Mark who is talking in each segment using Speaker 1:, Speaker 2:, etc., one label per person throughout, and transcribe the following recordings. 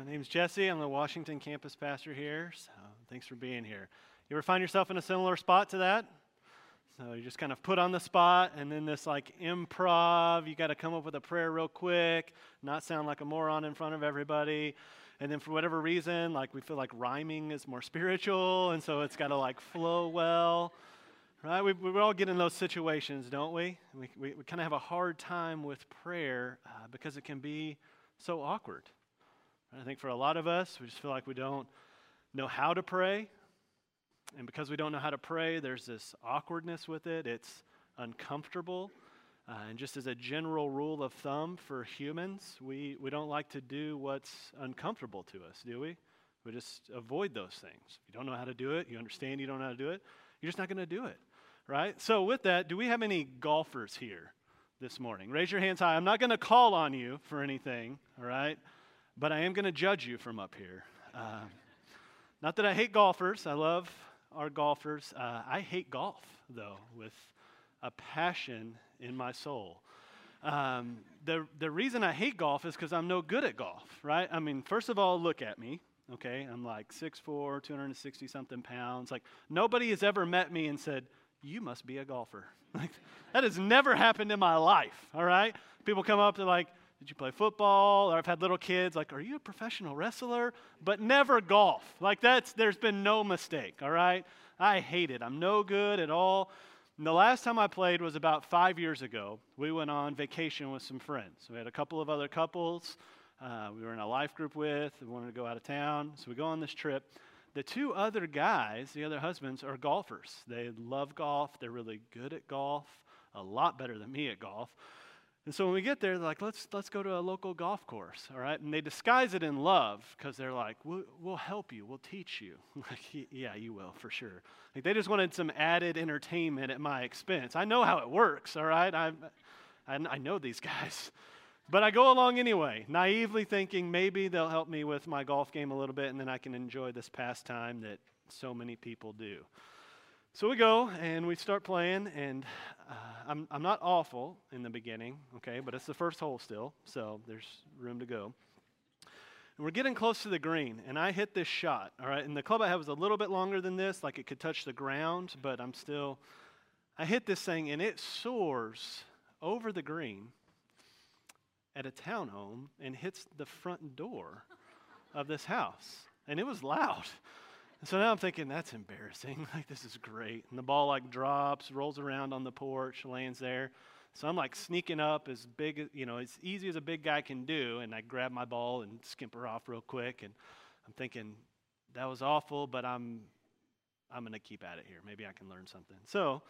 Speaker 1: My name's Jesse. I'm the Washington campus pastor here. So thanks for being here. You ever find yourself in a similar spot to that? So you just kind of put on the spot, and then this like improv. You got to come up with a prayer real quick, not sound like a moron in front of everybody. And then for whatever reason, like we feel like rhyming is more spiritual, and so it's got to like flow well. Right? We, we all get in those situations, don't we? We, we, we kind of have a hard time with prayer uh, because it can be so awkward. I think for a lot of us, we just feel like we don't know how to pray. And because we don't know how to pray, there's this awkwardness with it. It's uncomfortable. Uh, and just as a general rule of thumb for humans, we, we don't like to do what's uncomfortable to us, do we? We just avoid those things. If you don't know how to do it, you understand you don't know how to do it, you're just not going to do it, right? So, with that, do we have any golfers here this morning? Raise your hands high. I'm not going to call on you for anything, all right? But I am going to judge you from up here. Uh, not that I hate golfers, I love our golfers. Uh, I hate golf, though, with a passion in my soul. Um, the, the reason I hate golf is because I'm no good at golf, right? I mean, first of all, look at me, okay? I'm like 6'4, 260 something pounds. Like, nobody has ever met me and said, You must be a golfer. Like, that has never happened in my life, all right? People come up, they're like, did you play football? Or I've had little kids like, Are you a professional wrestler? But never golf. Like, that's, there's been no mistake, all right? I hate it. I'm no good at all. And the last time I played was about five years ago. We went on vacation with some friends. We had a couple of other couples uh, we were in a life group with. We wanted to go out of town. So we go on this trip. The two other guys, the other husbands, are golfers. They love golf. They're really good at golf, a lot better than me at golf. And so when we get there, they're like, let's, let's go to a local golf course, all right? And they disguise it in love because they're like, we'll, we'll help you, we'll teach you. like, yeah, you will, for sure. Like, they just wanted some added entertainment at my expense. I know how it works, all right? I, I, I know these guys. But I go along anyway, naively thinking maybe they'll help me with my golf game a little bit and then I can enjoy this pastime that so many people do. So we go and we start playing, and uh, I'm, I'm not awful in the beginning, okay, but it's the first hole still, so there's room to go. And we're getting close to the green, and I hit this shot, all right, and the club I have was a little bit longer than this, like it could touch the ground, but I'm still, I hit this thing, and it soars over the green at a townhome and hits the front door of this house, and it was loud. And so now I'm thinking, that's embarrassing. Like, this is great. And the ball, like, drops, rolls around on the porch, lands there. So I'm, like, sneaking up as big as, you know, as easy as a big guy can do. And I grab my ball and skimper off real quick. And I'm thinking, that was awful, but I'm, I'm going to keep at it here. Maybe I can learn something. So,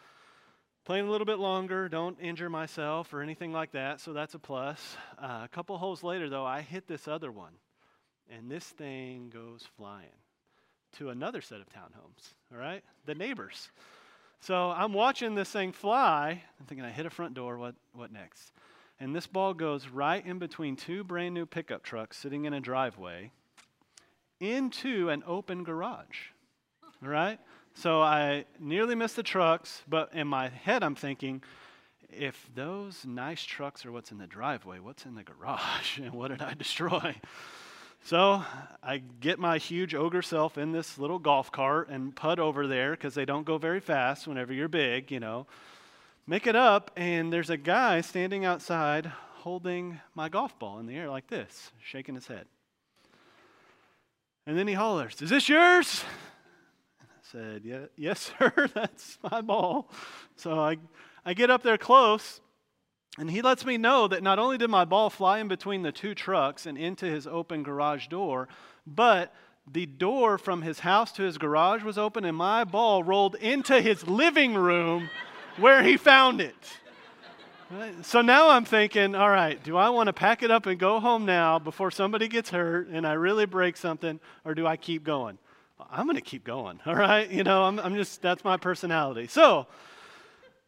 Speaker 1: playing a little bit longer, don't injure myself or anything like that. So that's a plus. Uh, a couple holes later, though, I hit this other one. And this thing goes flying to another set of townhomes, all right? The neighbors. So I'm watching this thing fly. I'm thinking, I hit a front door. What, what next? And this ball goes right in between two brand new pickup trucks sitting in a driveway into an open garage, all right? So I nearly missed the trucks, but in my head, I'm thinking, if those nice trucks are what's in the driveway, what's in the garage? And what did I destroy? So I get my huge ogre self in this little golf cart and putt over there because they don't go very fast whenever you're big, you know. Make it up, and there's a guy standing outside holding my golf ball in the air like this, shaking his head. And then he hollers, Is this yours? And I said, yeah, Yes, sir, that's my ball. So I, I get up there close and he lets me know that not only did my ball fly in between the two trucks and into his open garage door, but the door from his house to his garage was open, and my ball rolled into his living room where he found it. So now I'm thinking, all right, do I want to pack it up and go home now before somebody gets hurt and I really break something, or do I keep going? I'm going to keep going, all right? You know, I'm, I'm just, that's my personality. So,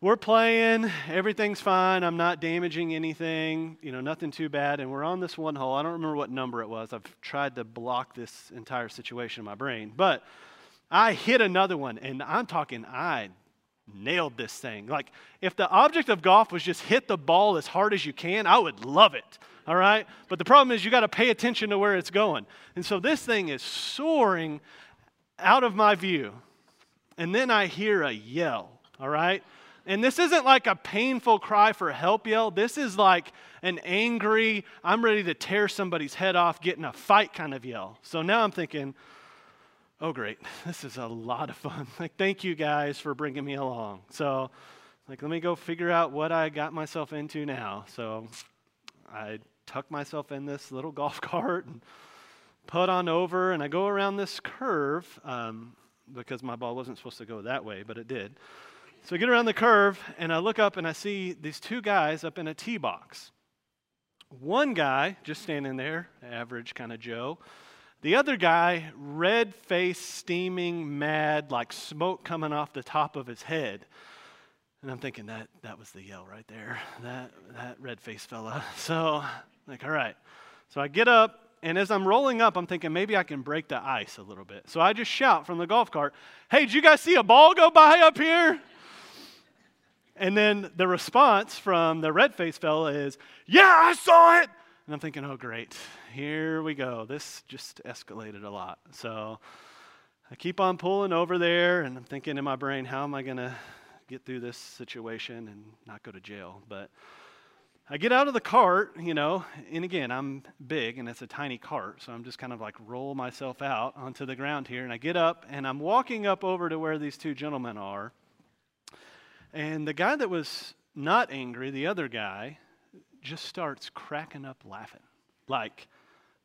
Speaker 1: we're playing, everything's fine. I'm not damaging anything, you know, nothing too bad. And we're on this one hole. I don't remember what number it was. I've tried to block this entire situation in my brain. But I hit another one, and I'm talking, I nailed this thing. Like, if the object of golf was just hit the ball as hard as you can, I would love it. All right? But the problem is you got to pay attention to where it's going. And so this thing is soaring out of my view. And then I hear a yell. All right? And this isn't like a painful cry for help yell. This is like an angry, I'm ready to tear somebody's head off, get in a fight kind of yell. So now I'm thinking, oh, great, this is a lot of fun. Like, thank you guys for bringing me along. So, like, let me go figure out what I got myself into now. So I tuck myself in this little golf cart and put on over, and I go around this curve um, because my ball wasn't supposed to go that way, but it did. So I get around the curve and I look up and I see these two guys up in a tee box. One guy just standing there, average kind of Joe. The other guy, red face, steaming, mad, like smoke coming off the top of his head. And I'm thinking that that was the yell right there. That that red face fella. So like, all right. So I get up, and as I'm rolling up, I'm thinking maybe I can break the ice a little bit. So I just shout from the golf cart, Hey, did you guys see a ball go by up here? And then the response from the red faced fella is, Yeah, I saw it. And I'm thinking, Oh, great. Here we go. This just escalated a lot. So I keep on pulling over there, and I'm thinking in my brain, How am I going to get through this situation and not go to jail? But I get out of the cart, you know, and again, I'm big and it's a tiny cart, so I'm just kind of like roll myself out onto the ground here. And I get up and I'm walking up over to where these two gentlemen are. And the guy that was not angry, the other guy, just starts cracking up laughing. Like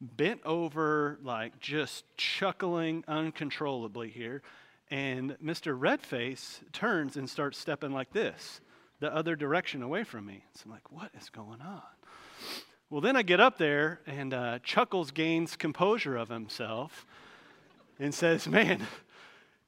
Speaker 1: bent over, like just chuckling uncontrollably here. And Mr. Redface turns and starts stepping like this, the other direction away from me. So I'm like, what is going on? Well, then I get up there, and uh, Chuckles gains composure of himself and says, Man,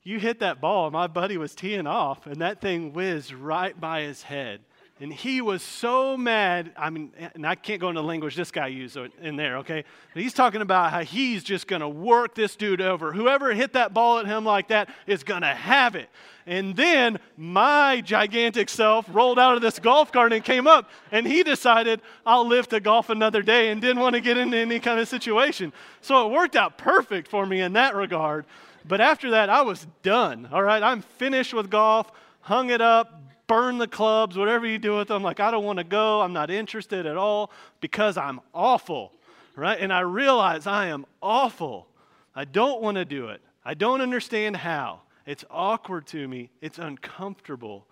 Speaker 1: you hit that ball. My buddy was teeing off, and that thing whizzed right by his head. And he was so mad. I mean, and I can't go into language this guy used in there, okay? But he's talking about how he's just going to work this dude over. Whoever hit that ball at him like that is going to have it. And then my gigantic self rolled out of this golf cart and came up, and he decided, I'll live to golf another day and didn't want to get into any kind of situation. So it worked out perfect for me in that regard. But after that, I was done. All right, I'm finished with golf, hung it up, burn the clubs, whatever you do with them. Like, I don't want to go. I'm not interested at all because I'm awful. Right? And I realize I am awful. I don't want to do it. I don't understand how. It's awkward to me. It's uncomfortable.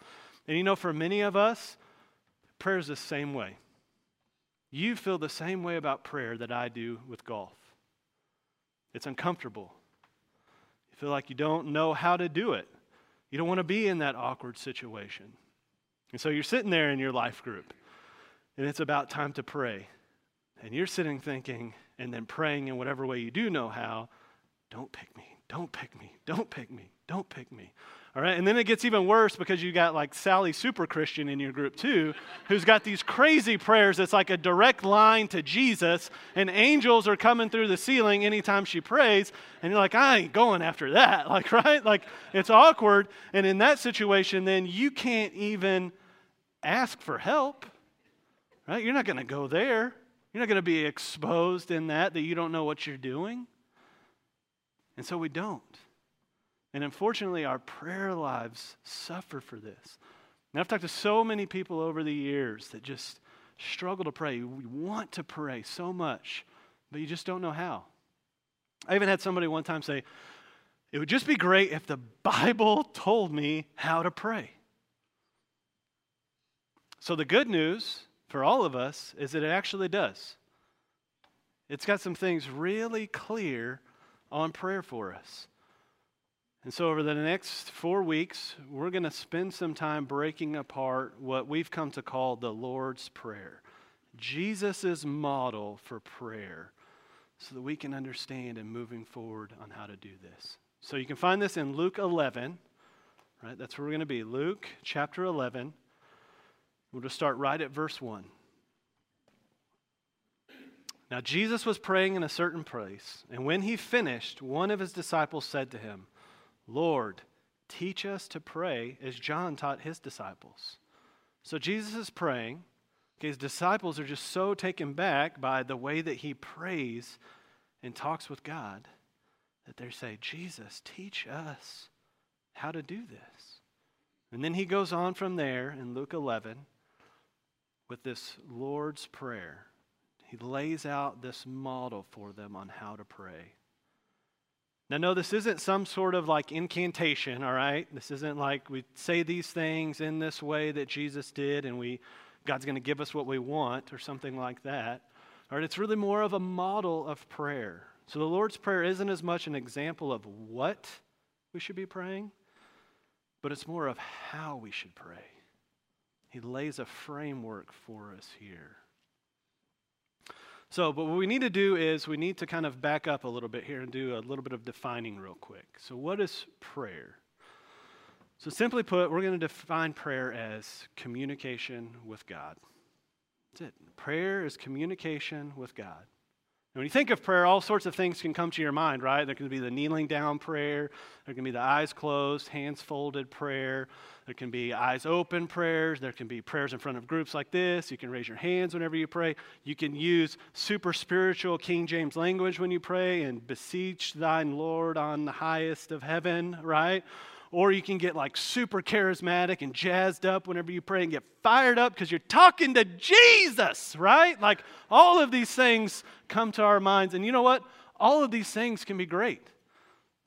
Speaker 1: And you know, for many of us, prayer is the same way. You feel the same way about prayer that I do with golf. It's uncomfortable You feel like you don't know how to do it. You don't want to be in that awkward situation. And so you're sitting there in your life group, and it's about time to pray. And you're sitting thinking, and then praying in whatever way you do know how, don't pick me, don't pick me, don't pick me, don't pick me. All right, and then it gets even worse because you got like Sally Super Christian in your group too, who's got these crazy prayers. It's like a direct line to Jesus, and angels are coming through the ceiling anytime she prays. And you're like, I ain't going after that. Like, right? Like, it's awkward. And in that situation, then you can't even ask for help, right? You're not going to go there. You're not going to be exposed in that, that you don't know what you're doing. And so we don't. And unfortunately, our prayer lives suffer for this. And I've talked to so many people over the years that just struggle to pray. We want to pray so much, but you just don't know how. I even had somebody one time say, It would just be great if the Bible told me how to pray. So, the good news for all of us is that it actually does. It's got some things really clear on prayer for us. And so, over the next four weeks, we're going to spend some time breaking apart what we've come to call the Lord's Prayer Jesus' model for prayer, so that we can understand and moving forward on how to do this. So, you can find this in Luke 11, right? That's where we're going to be. Luke chapter 11. We'll just start right at verse 1. Now, Jesus was praying in a certain place, and when he finished, one of his disciples said to him, Lord, teach us to pray as John taught his disciples. So Jesus is praying. His disciples are just so taken back by the way that he prays and talks with God that they say, Jesus, teach us how to do this. And then he goes on from there in Luke 11 with this Lord's Prayer. He lays out this model for them on how to pray. Now, no, this isn't some sort of like incantation, all right? This isn't like we say these things in this way that Jesus did and we, God's going to give us what we want or something like that. All right, it's really more of a model of prayer. So the Lord's Prayer isn't as much an example of what we should be praying, but it's more of how we should pray. He lays a framework for us here. So, but what we need to do is we need to kind of back up a little bit here and do a little bit of defining real quick. So, what is prayer? So, simply put, we're going to define prayer as communication with God. That's it. Prayer is communication with God. When you think of prayer, all sorts of things can come to your mind, right? There can be the kneeling down prayer, there can be the eyes closed, hands folded prayer, there can be eyes open prayers, there can be prayers in front of groups like this. You can raise your hands whenever you pray. You can use super spiritual King James language when you pray and beseech thine Lord on the highest of heaven, right? Or you can get like super charismatic and jazzed up whenever you pray and get fired up because you're talking to Jesus, right? Like all of these things come to our minds. And you know what? All of these things can be great.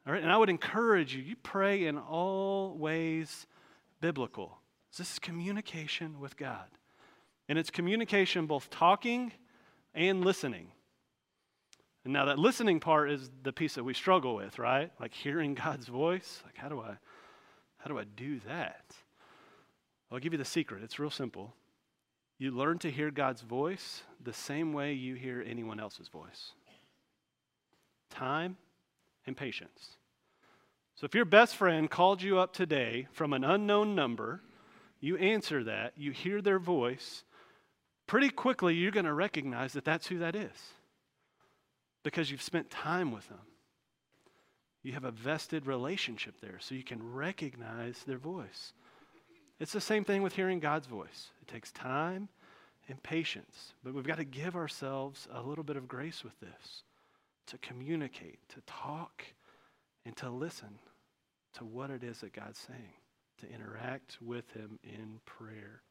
Speaker 1: All right, and I would encourage you, you pray in all ways biblical. This is communication with God. And it's communication both talking and listening. And now that listening part is the piece that we struggle with, right? Like hearing God's voice. Like how do I how do I do that? I'll give you the secret. It's real simple. You learn to hear God's voice the same way you hear anyone else's voice time and patience. So if your best friend called you up today from an unknown number, you answer that, you hear their voice, pretty quickly you're going to recognize that that's who that is because you've spent time with them. You have a vested relationship there, so you can recognize their voice. It's the same thing with hearing God's voice. It takes time and patience, but we've got to give ourselves a little bit of grace with this to communicate, to talk, and to listen to what it is that God's saying, to interact with Him in prayer.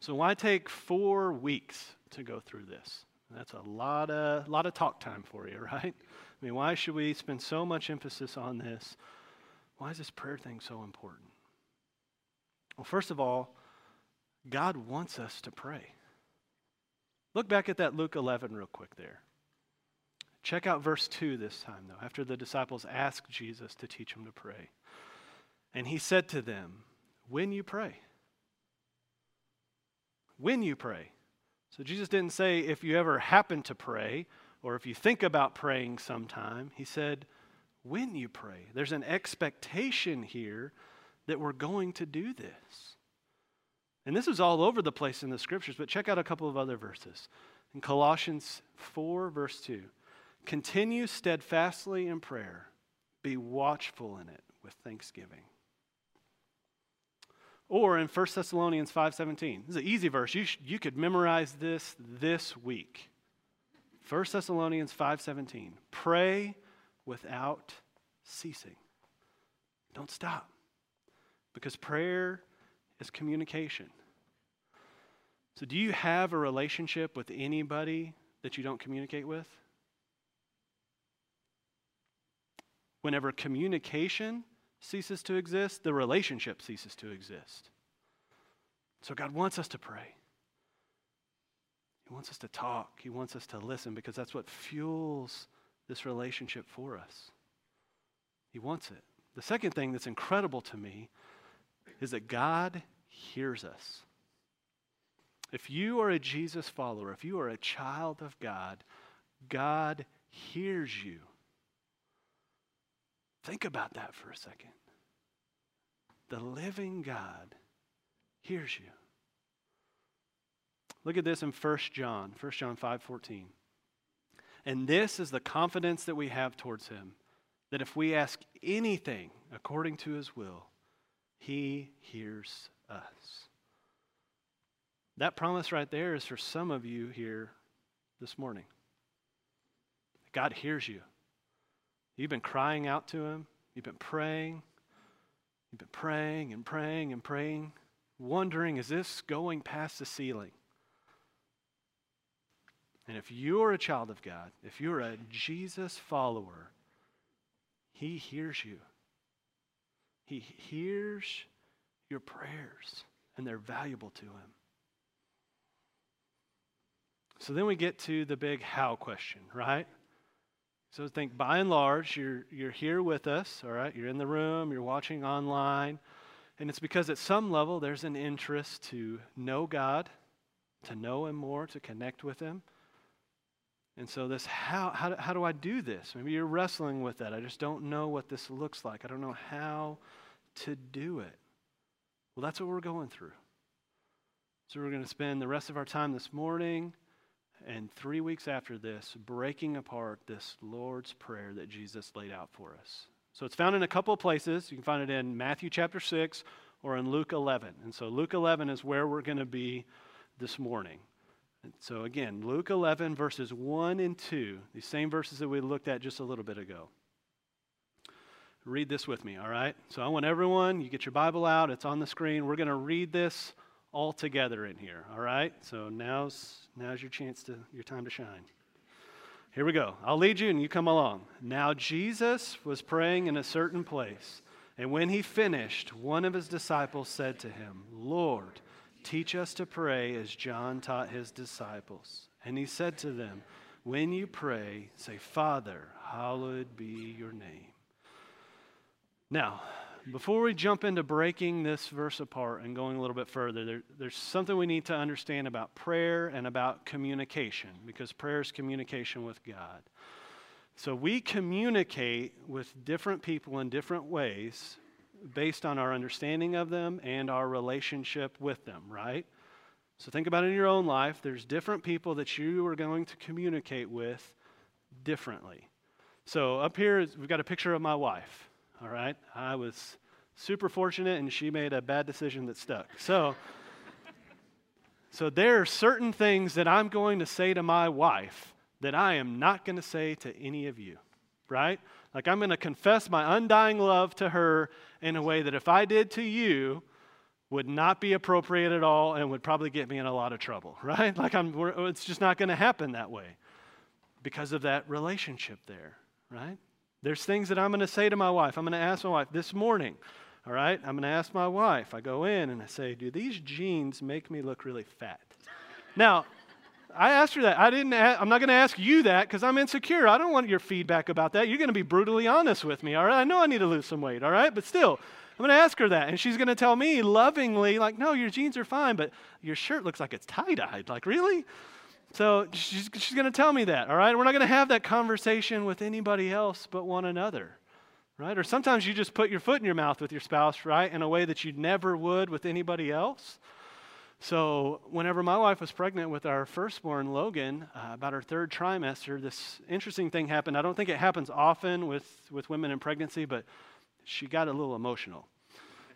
Speaker 1: So, why take four weeks to go through this? That's a lot of, lot of talk time for you, right? I mean, why should we spend so much emphasis on this? Why is this prayer thing so important? Well, first of all, God wants us to pray. Look back at that Luke 11 real quick there. Check out verse 2 this time, though, after the disciples asked Jesus to teach them to pray. And he said to them, When you pray, when you pray. So Jesus didn't say if you ever happen to pray or if you think about praying sometime, he said, when you pray. There's an expectation here that we're going to do this. And this is all over the place in the scriptures, but check out a couple of other verses. In Colossians 4, verse 2, continue steadfastly in prayer, be watchful in it with thanksgiving. Or in 1 Thessalonians 5:17. This is an easy verse. You, sh- you could memorize this this week. 1 Thessalonians 5:17. Pray without ceasing. Don't stop. Because prayer is communication. So do you have a relationship with anybody that you don't communicate with? Whenever communication ceases to exist, the relationship ceases to exist. So God wants us to pray. He wants us to talk. He wants us to listen because that's what fuels this relationship for us. He wants it. The second thing that's incredible to me is that God hears us. If you are a Jesus follower, if you are a child of God, God hears you. Think about that for a second. The living God hears you. Look at this in 1 John, 1 John 5:14. And this is the confidence that we have towards him, that if we ask anything according to his will, he hears us. That promise right there is for some of you here this morning. God hears you. You've been crying out to him, you've been praying, you've been praying and praying and praying, wondering, is this going past the ceiling? And if you're a child of God, if you're a Jesus follower, He hears you. He hears your prayers, and they're valuable to Him. So then we get to the big how question, right? So think by and large, you're, you're here with us, all right? You're in the room, you're watching online. And it's because at some level there's an interest to know God, to know Him more, to connect with Him. And so, this how, how, how do I do this? Maybe you're wrestling with that. I just don't know what this looks like. I don't know how to do it. Well, that's what we're going through. So, we're going to spend the rest of our time this morning and three weeks after this breaking apart this Lord's Prayer that Jesus laid out for us. So, it's found in a couple of places. You can find it in Matthew chapter 6 or in Luke 11. And so, Luke 11 is where we're going to be this morning. And so again, Luke 11, verses 1 and 2, these same verses that we looked at just a little bit ago. Read this with me, all right? So I want everyone, you get your Bible out, it's on the screen. We're going to read this all together in here, all right? So now's, now's your chance to, your time to shine. Here we go. I'll lead you and you come along. Now Jesus was praying in a certain place, and when he finished, one of his disciples said to him, Lord, Teach us to pray as John taught his disciples. And he said to them, When you pray, say, Father, hallowed be your name. Now, before we jump into breaking this verse apart and going a little bit further, there, there's something we need to understand about prayer and about communication, because prayer is communication with God. So we communicate with different people in different ways based on our understanding of them and our relationship with them, right? So think about it in your own life. There's different people that you are going to communicate with differently. So up here, we've got a picture of my wife, all right? I was super fortunate and she made a bad decision that stuck. So, so there are certain things that I'm going to say to my wife that I am not going to say to any of you, right? Like I'm going to confess my undying love to her in a way that if I did to you, would not be appropriate at all and would probably get me in a lot of trouble, right? Like I'm, it's just not going to happen that way because of that relationship there, right? There's things that I'm going to say to my wife. I'm going to ask my wife this morning, all right? I'm going to ask my wife. I go in and I say, Do these jeans make me look really fat? Now, I asked her that. I didn't. I'm not going to ask you that because I'm insecure. I don't want your feedback about that. You're going to be brutally honest with me. All right. I know I need to lose some weight. All right. But still, I'm going to ask her that, and she's going to tell me lovingly, like, "No, your jeans are fine, but your shirt looks like it's tie dyed." Like, really? So she's she's going to tell me that. All right. We're not going to have that conversation with anybody else but one another. Right? Or sometimes you just put your foot in your mouth with your spouse, right, in a way that you never would with anybody else. So, whenever my wife was pregnant with our firstborn, Logan, uh, about her third trimester, this interesting thing happened. I don't think it happens often with, with women in pregnancy, but she got a little emotional.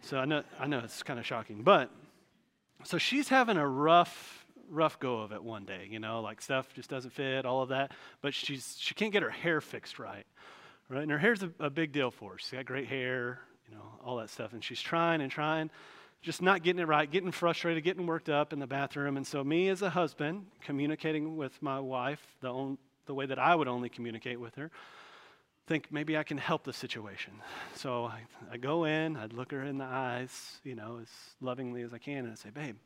Speaker 1: So, I know, I know it's kind of shocking. But, so she's having a rough, rough go of it one day, you know, like stuff just doesn't fit, all of that. But she's, she can't get her hair fixed right, right? And her hair's a, a big deal for her. She's got great hair, you know, all that stuff. And she's trying and trying just not getting it right, getting frustrated, getting worked up in the bathroom. And so, me as a husband, communicating with my wife the, on, the way that I would only communicate with her, think maybe I can help the situation. So, I, I go in, I'd look her in the eyes, you know, as lovingly as I can, and I'd say, Babe,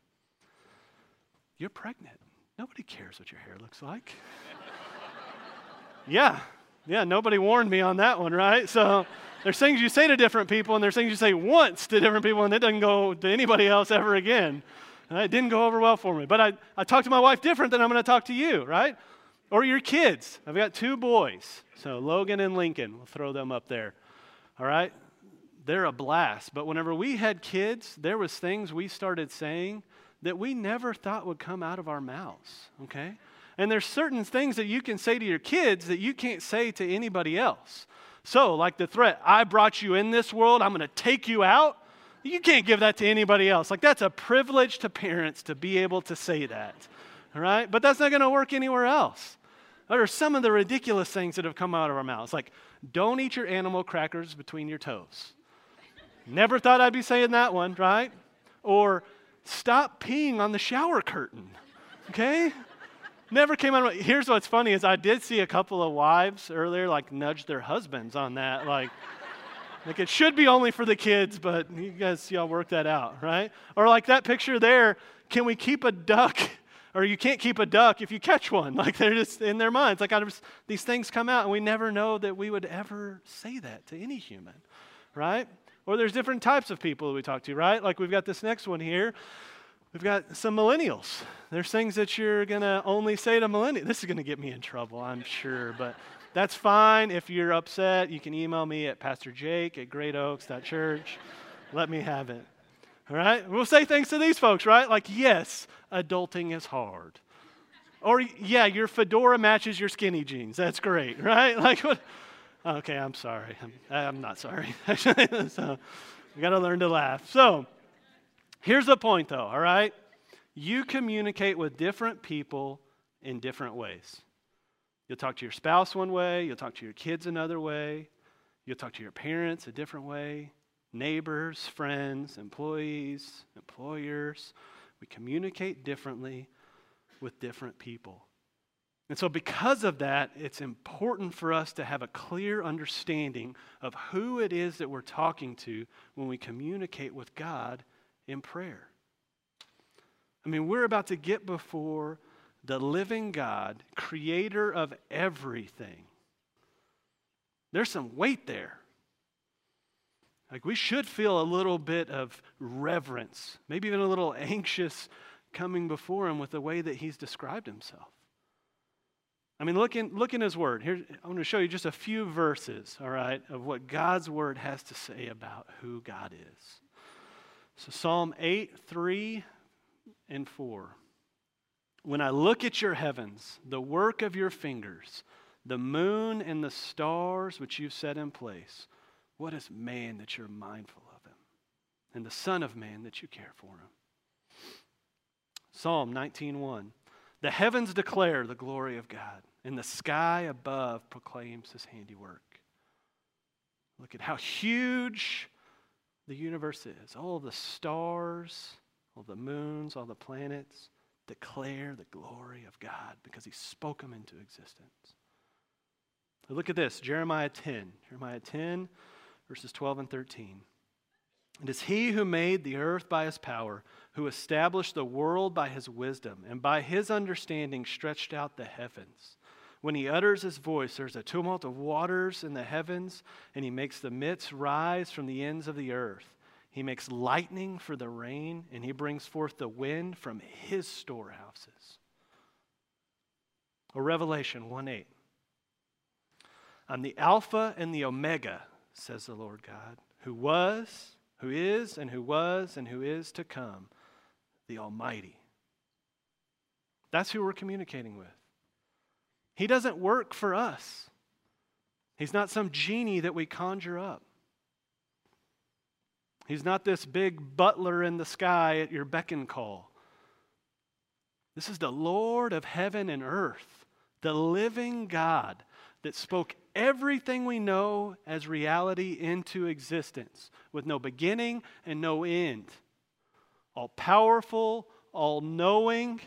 Speaker 1: you're pregnant. Nobody cares what your hair looks like. yeah, yeah, nobody warned me on that one, right? So, there's things you say to different people, and there's things you say once to different people, and it doesn't go to anybody else ever again. It didn't go over well for me. But I, I talk to my wife different than I'm going to talk to you, right? Or your kids. I've got two boys. So Logan and Lincoln, we'll throw them up there. All right? They're a blast. But whenever we had kids, there was things we started saying that we never thought would come out of our mouths, okay? And there's certain things that you can say to your kids that you can't say to anybody else. So, like the threat, I brought you in this world, I'm going to take you out. You can't give that to anybody else. Like, that's a privilege to parents to be able to say that. All right? But that's not going to work anywhere else. There are some of the ridiculous things that have come out of our mouths, like, don't eat your animal crackers between your toes. Never thought I'd be saying that one, right? Or stop peeing on the shower curtain. Okay? Never came out. Here's what's funny is I did see a couple of wives earlier like nudge their husbands on that. Like, like it should be only for the kids, but you guys y'all work that out, right? Or like that picture there, can we keep a duck? Or you can't keep a duck if you catch one. Like they're just in their minds. Like just, these things come out, and we never know that we would ever say that to any human, right? Or there's different types of people that we talk to, right? Like we've got this next one here. We've got some millennials. There's things that you're going to only say to millennials. This is going to get me in trouble, I'm sure, but that's fine. If you're upset, you can email me at pastorjake at greatoaks.church. Let me have it. All right? We'll say things to these folks, right? Like, yes, adulting is hard. Or, yeah, your fedora matches your skinny jeans. That's great, right? Like, what? Okay, I'm sorry. I'm, I'm not sorry. Actually, so, we got to learn to laugh. So, Here's the point, though, all right? You communicate with different people in different ways. You'll talk to your spouse one way, you'll talk to your kids another way, you'll talk to your parents a different way, neighbors, friends, employees, employers. We communicate differently with different people. And so, because of that, it's important for us to have a clear understanding of who it is that we're talking to when we communicate with God in prayer. I mean, we're about to get before the living God, creator of everything. There's some weight there. Like, we should feel a little bit of reverence, maybe even a little anxious coming before him with the way that he's described himself. I mean, look in, look in his word. Here, I'm going to show you just a few verses, all right, of what God's word has to say about who God is. So, Psalm 8, 3 and 4. When I look at your heavens, the work of your fingers, the moon and the stars which you've set in place, what is man that you're mindful of him? And the Son of Man that you care for him. Psalm 19:1 The heavens declare the glory of God, and the sky above proclaims his handiwork. Look at how huge the universe is. All the stars, all the moons, all the planets declare the glory of God because he spoke them into existence. look at this Jeremiah 10. Jeremiah 10, verses 12 and 13. It is he who made the earth by his power, who established the world by his wisdom, and by his understanding stretched out the heavens. When he utters his voice, there's a tumult of waters in the heavens, and he makes the mists rise from the ends of the earth. He makes lightning for the rain, and he brings forth the wind from his storehouses. Or Revelation 1 8. I'm the Alpha and the Omega, says the Lord God, who was, who is, and who was, and who is to come, the Almighty. That's who we're communicating with. He doesn't work for us. He's not some genie that we conjure up. He's not this big butler in the sky at your beck and call. This is the Lord of heaven and earth, the living God that spoke everything we know as reality into existence with no beginning and no end. All powerful, all knowing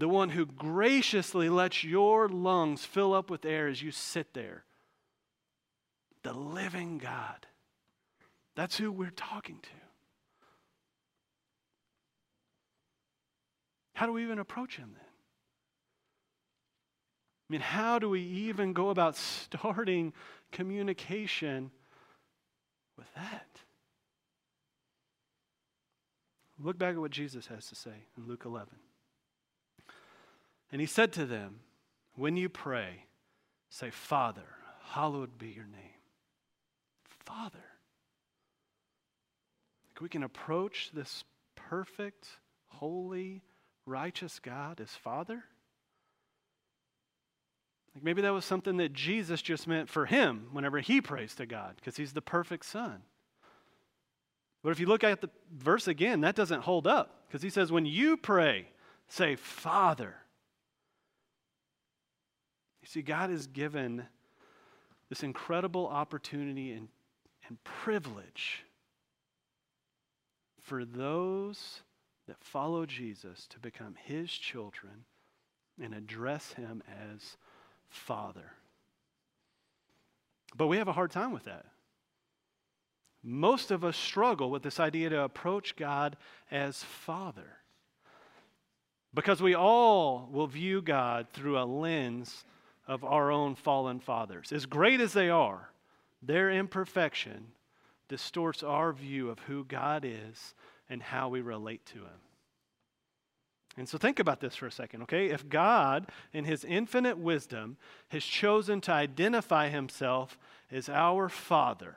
Speaker 1: the one who graciously lets your lungs fill up with air as you sit there. The living God. That's who we're talking to. How do we even approach him then? I mean, how do we even go about starting communication with that? Look back at what Jesus has to say in Luke 11. And he said to them, When you pray, say, Father, hallowed be your name. Father. Like We can approach this perfect, holy, righteous God as Father. Like maybe that was something that Jesus just meant for him whenever he prays to God, because he's the perfect son. But if you look at the verse again, that doesn't hold up, because he says, when you pray, say, Father. You see, God has given this incredible opportunity and, and privilege for those that follow Jesus to become his children and address him as Father. But we have a hard time with that. Most of us struggle with this idea to approach God as Father. Because we all will view God through a lens of our own fallen fathers. As great as they are, their imperfection distorts our view of who God is and how we relate to Him. And so think about this for a second, okay? If God, in His infinite wisdom, has chosen to identify Himself as our Father,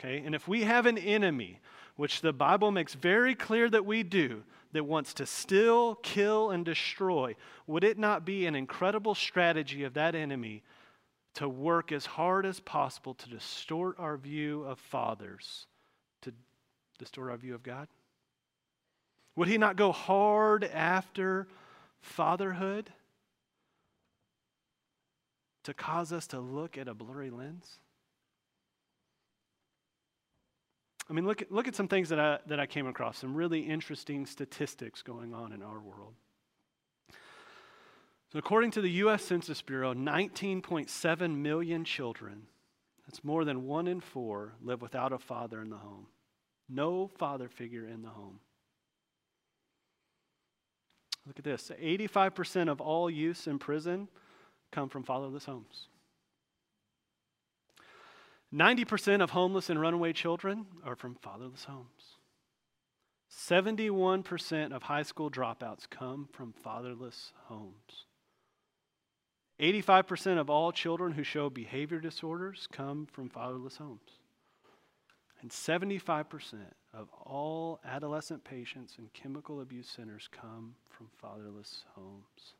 Speaker 1: okay? And if we have an enemy, which the Bible makes very clear that we do, that wants to still kill, and destroy, would it not be an incredible strategy of that enemy to work as hard as possible to distort our view of fathers, to distort our view of God? Would he not go hard after fatherhood to cause us to look at a blurry lens? I mean, look at, look at some things that I, that I came across, some really interesting statistics going on in our world. So, according to the U.S. Census Bureau, 19.7 million children, that's more than one in four, live without a father in the home. No father figure in the home. Look at this 85% of all youths in prison come from fatherless homes. 90% of homeless and runaway children are from fatherless homes. 71% of high school dropouts come from fatherless homes. 85% of all children who show behavior disorders come from fatherless homes. And 75% of all adolescent patients in chemical abuse centers come from fatherless homes.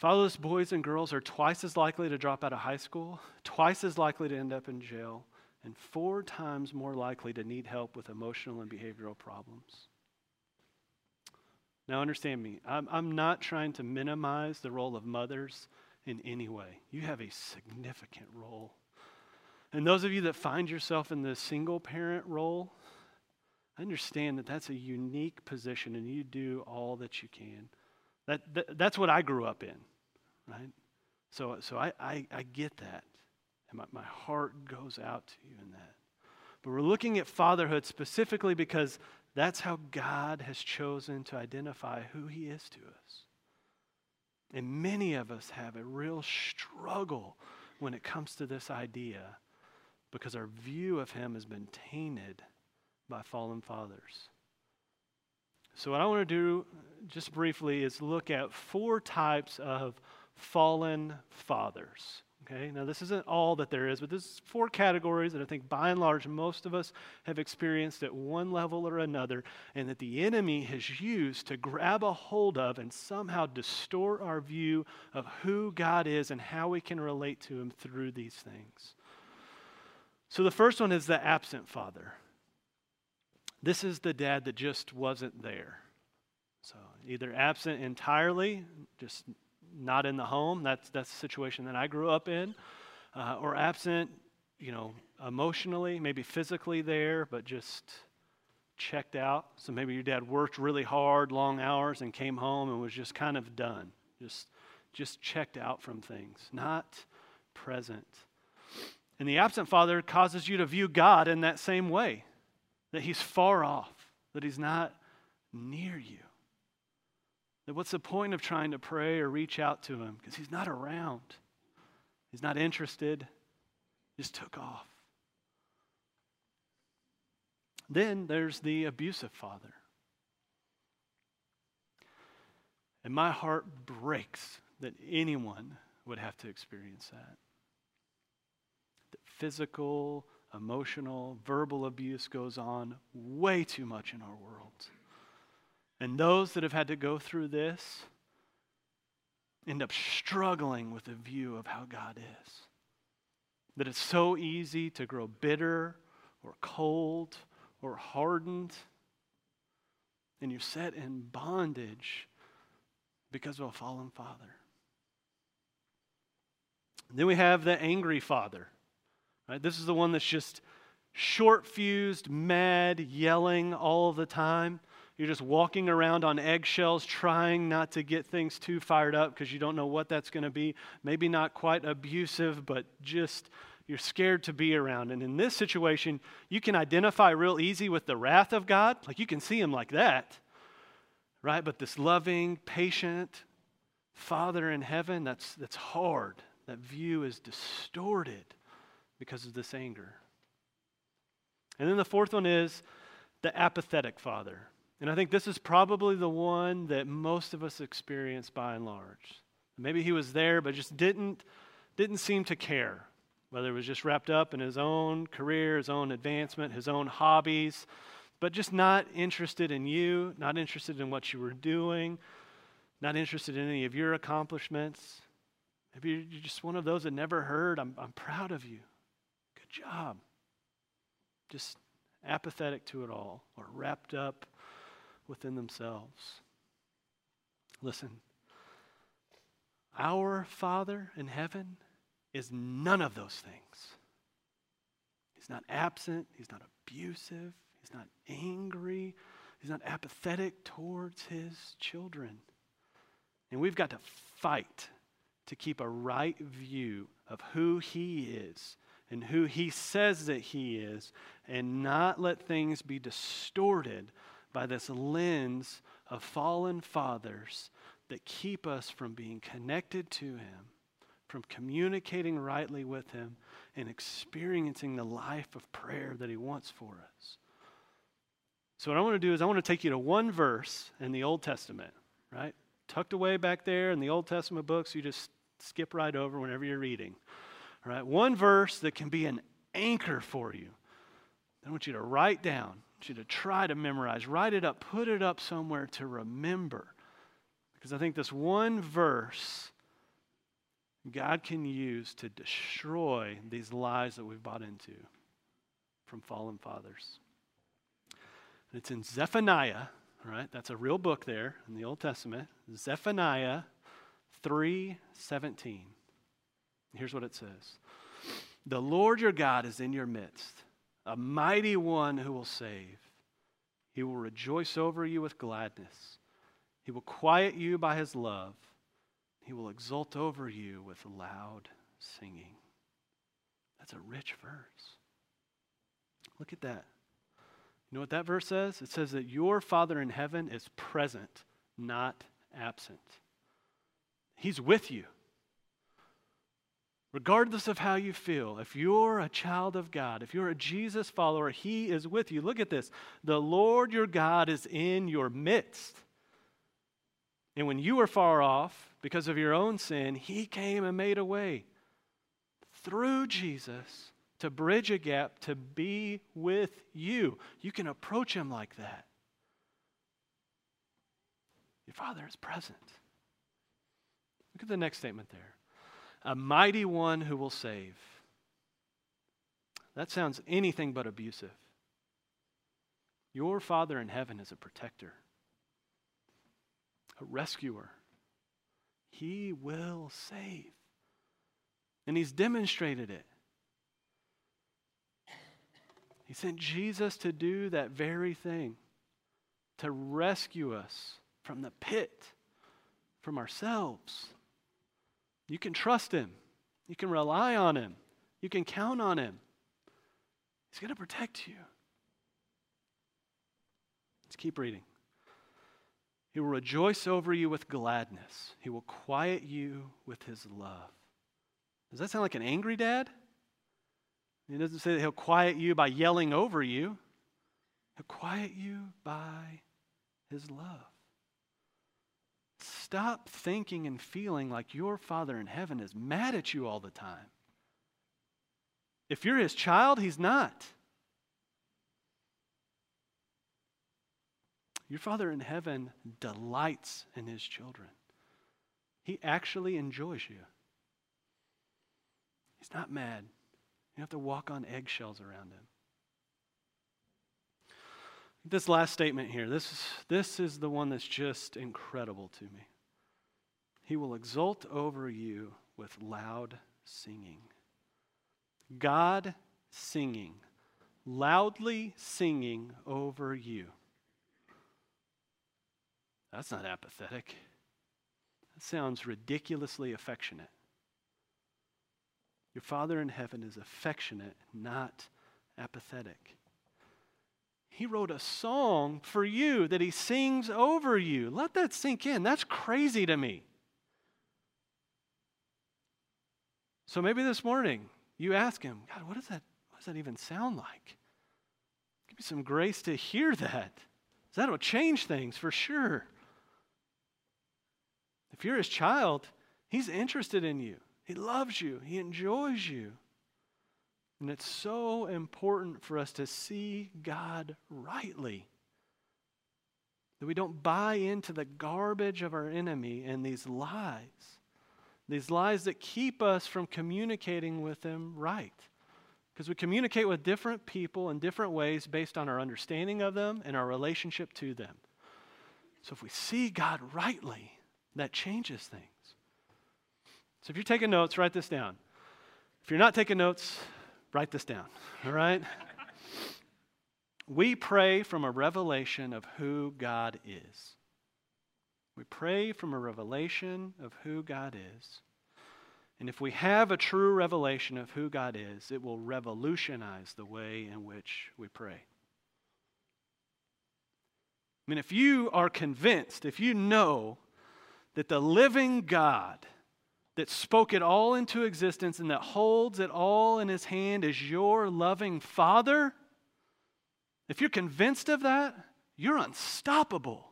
Speaker 1: Fatherless boys and girls are twice as likely to drop out of high school, twice as likely to end up in jail, and four times more likely to need help with emotional and behavioral problems. Now, understand me, I'm, I'm not trying to minimize the role of mothers in any way. You have a significant role. And those of you that find yourself in the single parent role, I understand that that's a unique position and you do all that you can. That, that that's what I grew up in right? So, so I, I, I get that. And my, my heart goes out to you in that. But we're looking at fatherhood specifically because that's how God has chosen to identify who He is to us. And many of us have a real struggle when it comes to this idea because our view of Him has been tainted by fallen fathers. So, what I want to do just briefly is look at four types of fallen fathers. Okay, now this isn't all that there is, but there's four categories that I think by and large most of us have experienced at one level or another, and that the enemy has used to grab a hold of and somehow distort our view of who God is and how we can relate to Him through these things. So the first one is the absent father. This is the dad that just wasn't there. So either absent entirely, just not in the home. That's, that's the situation that I grew up in. Uh, or absent, you know, emotionally, maybe physically there, but just checked out. So maybe your dad worked really hard, long hours, and came home and was just kind of done. Just, just checked out from things, not present. And the absent father causes you to view God in that same way that he's far off, that he's not near you. That what's the point of trying to pray or reach out to him? Because he's not around. He's not interested. He just took off. Then there's the abusive father. And my heart breaks that anyone would have to experience that. That physical, emotional, verbal abuse goes on way too much in our world. And those that have had to go through this, end up struggling with a view of how God is. That it's so easy to grow bitter or cold or hardened. And you're set in bondage because of a fallen father. then we have the angry father. Right? This is the one that's just short fused, mad, yelling all the time. You're just walking around on eggshells, trying not to get things too fired up because you don't know what that's going to be. Maybe not quite abusive, but just you're scared to be around. And in this situation, you can identify real easy with the wrath of God. Like you can see him like that, right? But this loving, patient Father in heaven, that's, that's hard. That view is distorted because of this anger. And then the fourth one is the apathetic Father. And I think this is probably the one that most of us experience by and large. Maybe he was there, but just didn't, didn't seem to care, whether it was just wrapped up in his own career, his own advancement, his own hobbies, but just not interested in you, not interested in what you were doing, not interested in any of your accomplishments. Maybe you're just one of those that never heard, I'm, I'm proud of you. Good job. Just apathetic to it all or wrapped up within themselves. Listen, our Father in heaven is none of those things. He's not absent, he's not abusive, he's not angry, he's not apathetic towards his children. And we've got to fight to keep a right view of who he is and who he says that he is and not let things be distorted by this lens of fallen fathers that keep us from being connected to Him, from communicating rightly with Him, and experiencing the life of prayer that He wants for us. So, what I want to do is, I want to take you to one verse in the Old Testament, right? Tucked away back there in the Old Testament books, you just skip right over whenever you're reading. All right? One verse that can be an anchor for you. I want you to write down you to try to memorize, write it up, put it up somewhere to remember. Because I think this one verse God can use to destroy these lies that we've bought into from fallen fathers. And it's in Zephaniah, right? That's a real book there in the Old Testament. Zephaniah 3:17. Here's what it says. The Lord your God is in your midst a mighty one who will save. He will rejoice over you with gladness. He will quiet you by his love. He will exult over you with loud singing. That's a rich verse. Look at that. You know what that verse says? It says that your Father in heaven is present, not absent. He's with you. Regardless of how you feel, if you're a child of God, if you're a Jesus follower, He is with you. Look at this. The Lord your God is in your midst. And when you were far off because of your own sin, He came and made a way through Jesus to bridge a gap to be with you. You can approach Him like that. Your Father is present. Look at the next statement there a mighty one who will save. That sounds anything but abusive. Your Father in heaven is a protector, a rescuer. He will save. And He's demonstrated it. He sent Jesus to do that very thing, to rescue us from the pit, from ourselves. You can trust Him. You can rely on Him. You can count on Him. He's going to protect you. Let's keep reading. He will rejoice over you with gladness. He will quiet you with his love. Does that sound like an angry dad? He doesn't say that he'll quiet you by yelling over you. He'll quiet you by his love. Stop thinking and feeling like your Father in heaven is mad at you all the time. If you're his child, he's not. Your Father in heaven delights in his children. He actually enjoys you. He's not mad. You have to walk on eggshells around him. This last statement here, this, this is the one that's just incredible to me. He will exult over you with loud singing. God singing, loudly singing over you. That's not apathetic. That sounds ridiculously affectionate. Your Father in heaven is affectionate, not apathetic. He wrote a song for you that he sings over you. Let that sink in. That's crazy to me. So maybe this morning you ask him, God, what does that, what does that even sound like? Give me some grace to hear that. That'll change things for sure. If you're his child, he's interested in you. He loves you. He enjoys you. And it's so important for us to see God rightly. That we don't buy into the garbage of our enemy and these lies. These lies that keep us from communicating with Him right. Because we communicate with different people in different ways based on our understanding of them and our relationship to them. So if we see God rightly, that changes things. So if you're taking notes, write this down. If you're not taking notes, Write this down, all right? we pray from a revelation of who God is. We pray from a revelation of who God is. And if we have a true revelation of who God is, it will revolutionize the way in which we pray. I mean, if you are convinced, if you know that the living God that spoke it all into existence and that holds it all in his hand is your loving Father, if you're convinced of that, you're unstoppable.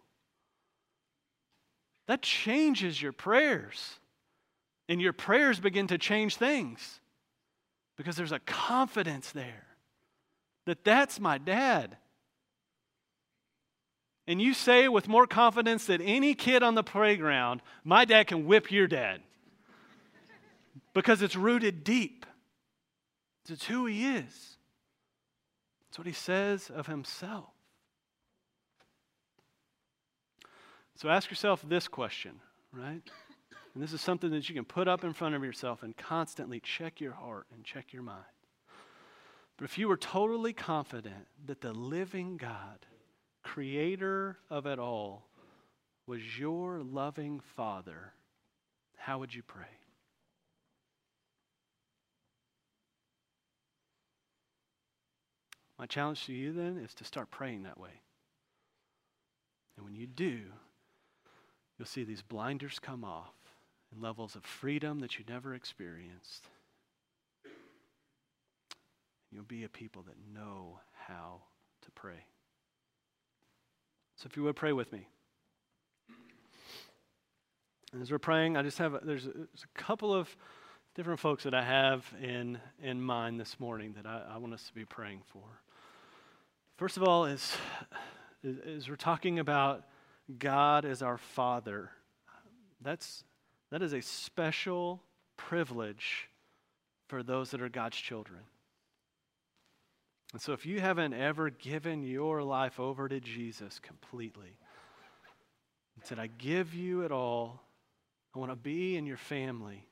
Speaker 1: That changes your prayers. And your prayers begin to change things because there's a confidence there that that's my dad. And you say with more confidence than any kid on the playground, my dad can whip your dad because it's rooted deep. It's who he is, it's what he says of himself. So ask yourself this question, right? And this is something that you can put up in front of yourself and constantly check your heart and check your mind. But if you were totally confident that the living God, creator of it all, was your loving Father, how would you pray? My challenge to you then is to start praying that way. And when you do, you'll see these blinders come off and levels of freedom that you never experienced. You'll be a people that know how to pray. So if you would pray with me. And as we're praying, I just have a, there's, a, there's a couple of different folks that I have in in mind this morning that I, I want us to be praying for. First of all, is, is we're talking about God as our Father. That's, that is a special privilege for those that are God's children. And so, if you haven't ever given your life over to Jesus completely, and said, I give you it all, I want to be in your family,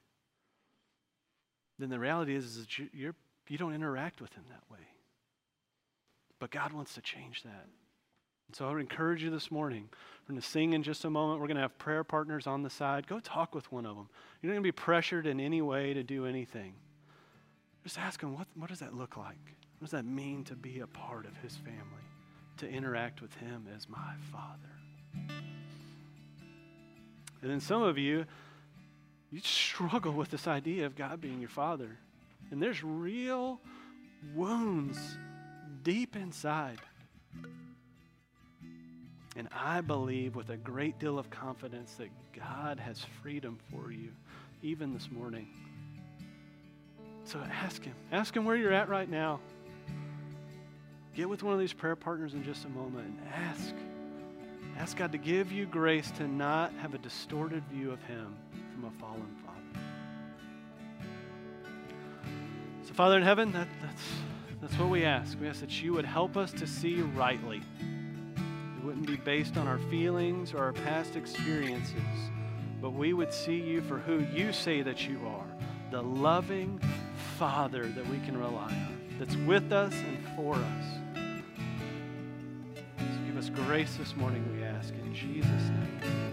Speaker 1: then the reality is, is that you, you're, you don't interact with Him that way. But God wants to change that. So I would encourage you this morning. We're going to sing in just a moment. We're going to have prayer partners on the side. Go talk with one of them. You're not going to be pressured in any way to do anything. Just ask them, what, what does that look like? What does that mean to be a part of his family? To interact with him as my father. And then some of you, you struggle with this idea of God being your father. And there's real wounds deep inside. And I believe with a great deal of confidence that God has freedom for you, even this morning. So ask Him. Ask Him where you're at right now. Get with one of these prayer partners in just a moment and ask. Ask God to give you grace to not have a distorted view of Him from a fallen Father. So, Father in heaven, that, that's, that's what we ask. We ask that you would help us to see rightly. Wouldn't be based on our feelings or our past experiences, but we would see you for who you say that you are the loving Father that we can rely on, that's with us and for us. So give us grace this morning, we ask. In Jesus' name.